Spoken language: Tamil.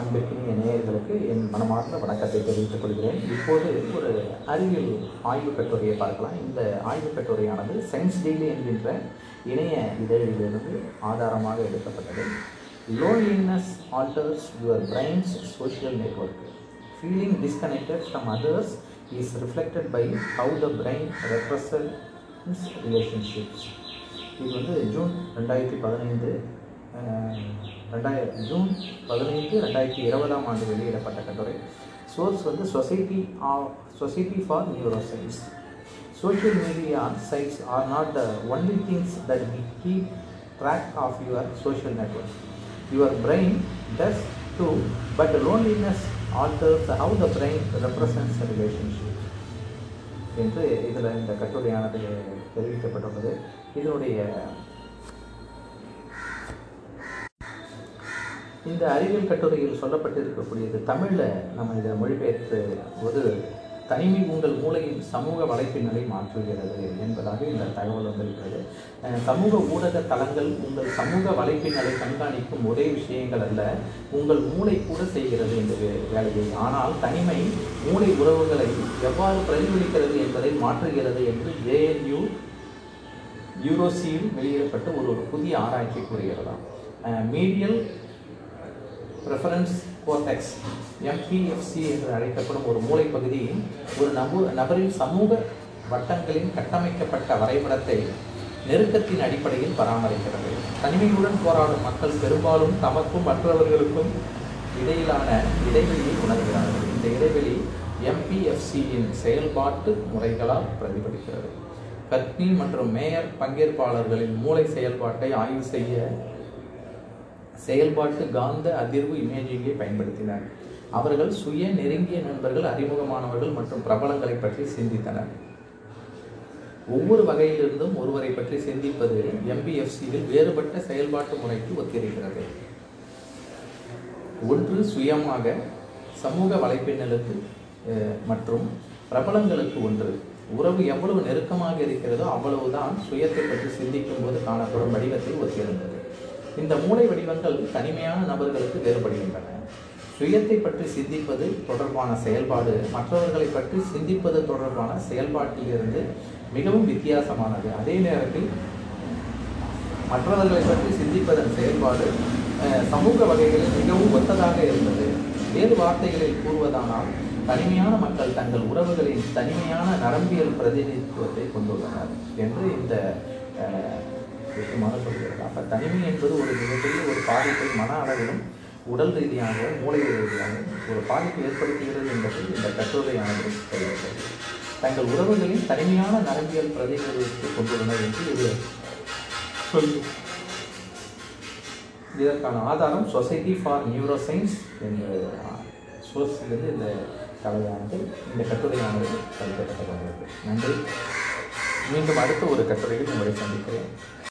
அன்பிற்கினிய நேயர்களுக்கு என் மனமார்ந்த வணக்கத்தை தெரிவித்துக் கொள்கிறேன். இப்போது ஒரு அறிவியல் ஆய்வுக் கட்டுரையை பார்க்கலாம். இந்த ஆய்வுக் கட்டுரையானது சயின்ஸ் டெய்லி என்கின்ற இணைய இதழிலிருந்து ஆதாரமாக எடுக்கப்பட்டது. Loneliness alters your brain's social network feeling disconnected from others is reflected by how the brain represents relationships இது வந்து ஜூன் ரெண்டாயிரத்தி பதினைந்து ரெண்டாயிரம் ஜூன் பதினைந்து ரெண்டாயிரத்தி இருபதாம் ஆண்டு வெளியிடப்பட்ட கட்டுரை. சோர்ஸ் வந்து society of society for neuroscience social media sites are not the only things that we keep track of your social network your brain does too but loneliness alters how the brain represents relationship என்று இதில் இந்த கட்டுரையானது தெரிவிக்கப்பட்டுள்ளது. இதனுடைய இந்த அறிவியல் கட்டுரையில் சொல்லப்பட்டிருக்கக்கூடியது தமிழில் நம்ம இதை மொழிபெயர்த்து ஒரு தனிமை உங்கள் மூளையின் சமூக வலைப்பின்னலை மாற்றுகிறது என்பதாக இந்த தகவல் வந்திருக்கிறது. சமூக ஊடக தளங்கள் உங்கள் சமூக வலைப்பின்னலை கண்காணிக்கும் ஒரே விஷயங்கள் அல்ல உங்கள் மூளை கூட செய்கிறது இந்த வேலையை. ஆனால் தனிமை மூளை உறவுகளை எவ்வாறு பிரதிபலிக்கிறது என்பதை மாற்றுகிறது என்று ஜேஎன்யூ யூரோசியில் வெளியிடப்பட்ட ஒரு ஒரு புதிய ஆராய்ச்சி கூறுகிறதாம் மீடியல் ப்ரெஃபரன்ஸ் கோர்டெக்ஸ் எம்பிஎஃப்சி என்று அழைக்கப்படும் ஒரு மூளைப்பகுதி ஒரு நபு நபரின் சமூக வட்டங்களின் கட்டமைக்கப்பட்ட வரைபடத்தை நெருக்கத்தின் அடிப்படையில் பராமரிக்கிறது. தனிமையுடன் போராடும் மக்கள் பெரும்பாலும் தமக்கும் மற்றவர்களுக்கும் இடையிலான இடைவெளியை உணர்கிறார்கள். இந்த இடைவெளி எம்பிஎஃப்சியின் செயல்பாட்டு முறைகளால் பிரதிபலிக்கிறது. கத்னி மற்றும் மேயர் பங்கேற்பாளர்களின் மூளை செயல்பாட்டை ஆய்வு செய்ய செயல்பாட்டு காந்த அதிர்வு இமேஜிங்கை பயன்படுத்தினர். அவர்கள் சுய நெருங்கிய நண்பர்கள் அறிமுகமானவர்கள் மற்றும் பிரபலங்களை பற்றி சிந்தித்தனர். ஒவ்வொரு வகையிலிருந்தும் ஒருவரை பற்றி சிந்திப்பது எம்பிஎஃப்சியில் வேறுபட்ட செயல்பாட்டு முறைக்கு ஒத்திருக்கிறது. ஒன்று சுயமாக சமூக வலைப்பின்னலுக்கு மற்றும் பிரபலங்களுக்கு ஒன்று. உறவு எவ்வளவு நெருக்கமாக இருக்கிறதோ அவ்வளவுதான் சுயத்தை பற்றி சிந்திக்கும் போது காணப்படும் வடிவத்தை ஒத்திருந்தது. இந்த மூளை வடிவங்கள் தனிமையான நபர்களுக்கு வேறுபடுகின்றன. சுயத்தை பற்றி சிந்திப்பது தொடர்பான செயல்பாடு மற்றவர்களை பற்றி சிந்திப்பது தொடர்பான செயல்பாட்டிலிருந்து மிகவும் வித்தியாசமானது. அதே நேரத்தில் மற்றவர்களை பற்றி சிந்திப்பதன் செயல்பாடு சமூக வகைகளில் மிகவும் ஒத்ததாக இருந்தது. வேறு வார்த்தைகளில் கூறுவதானால் தனிமையான மக்கள் தங்கள் உறவுகளின் தனிமையான நரம்பியல் பிரதிநிதித்துவத்தை கொண்டுள்ளனர் என்று இந்த விஷயமாக சொல்கிறது. அப்போ தனிமை என்பது ஒரு மிகப்பெரிய ஒரு பாதிப்பை மன அளவிலும் உடல் ரீதியாகவும் மூளை ரீதியாகவும் ஒரு பாதிப்பு ஏற்படுத்துகிறது என்பதை இந்த கட்டுரையானது தெரிவிக்கிறது. தங்கள் உறவுகளின் தனிமையான நரம்பியல் பிரதிநிதித்துவத்தை கொண்டுள்ளனர் என்று இது சொல்லும் இதற்கான ஆதாரம் சொசைட்டி ஃபார் நியூரோ சயின்ஸ் என்ற சோர்ஸிலிருந்து இந்த கலையானது இந்த கட்டுரையானது பதிக்கப்பட்டது நன்றி. மீண்டும் அடுத்த ஒரு கட்டுரையில் உங்களை சந்திக்கிறேன்.